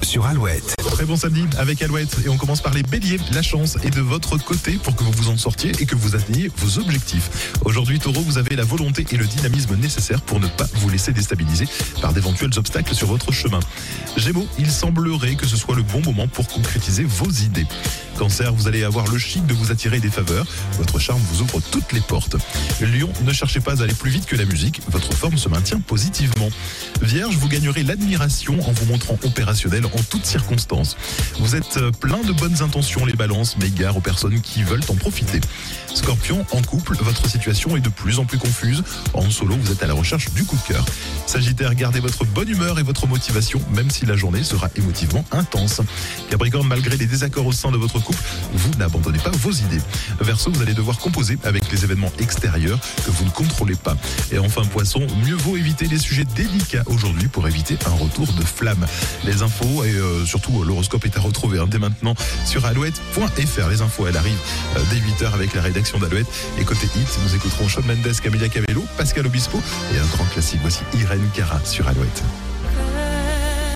Sur Alouette. Très bon samedi avec Alouette et on commence par les béliers. La chance est de votre côté pour que vous vous en sortiez et que vous atteigniez vos objectifs. Aujourd'hui taureau, vous avez la volonté et le dynamisme nécessaires pour ne pas vous laisser déstabiliser par d'éventuels obstacles sur votre chemin. Gémeaux, il semblerait que ce soit le bon moment pour concrétiser vos idées. Cancer, vous allez avoir le chic de vous attirer des faveurs. Votre charme vous ouvre toutes les portes. Lion, ne cherchez pas à aller plus vite que la musique. Votre forme se maintient positivement. Vierge, vous gagnerez l'admiration en vous montrant opérationnel en toutes circonstances. Vous êtes euh, plein de bonnes intentions, les balances, mais gare aux personnes qui veulent en profiter. Scorpion, en couple, votre situation est de plus en plus confuse. En solo, vous êtes à la recherche du coup de cœur. Sagittaire, gardez votre bonne humeur et votre motivation, même si la journée sera émotivement intense. Capricorne, malgré les désaccords au sein de votre couple, vous n'abandonnez pas vos idées. Verseau, vous allez devoir composer avec les événements extérieurs que vous ne contrôlez pas. Et enfin, Poisson, mieux vaut éviter les sujets délicats aujourd'hui pour éviter un retour de flamme. Les infos et euh, surtout l'horoscope est à retrouver hein, dès maintenant sur alouette.fr. Les infos, elles arrivent euh, dès 8h avec la rédaction d'Alouette. Et côté hit, nous écouterons Shawn Mendes, Camilla Cabello, Pascal Obispo et un grand classique. Voici Irène Cara sur Alouette.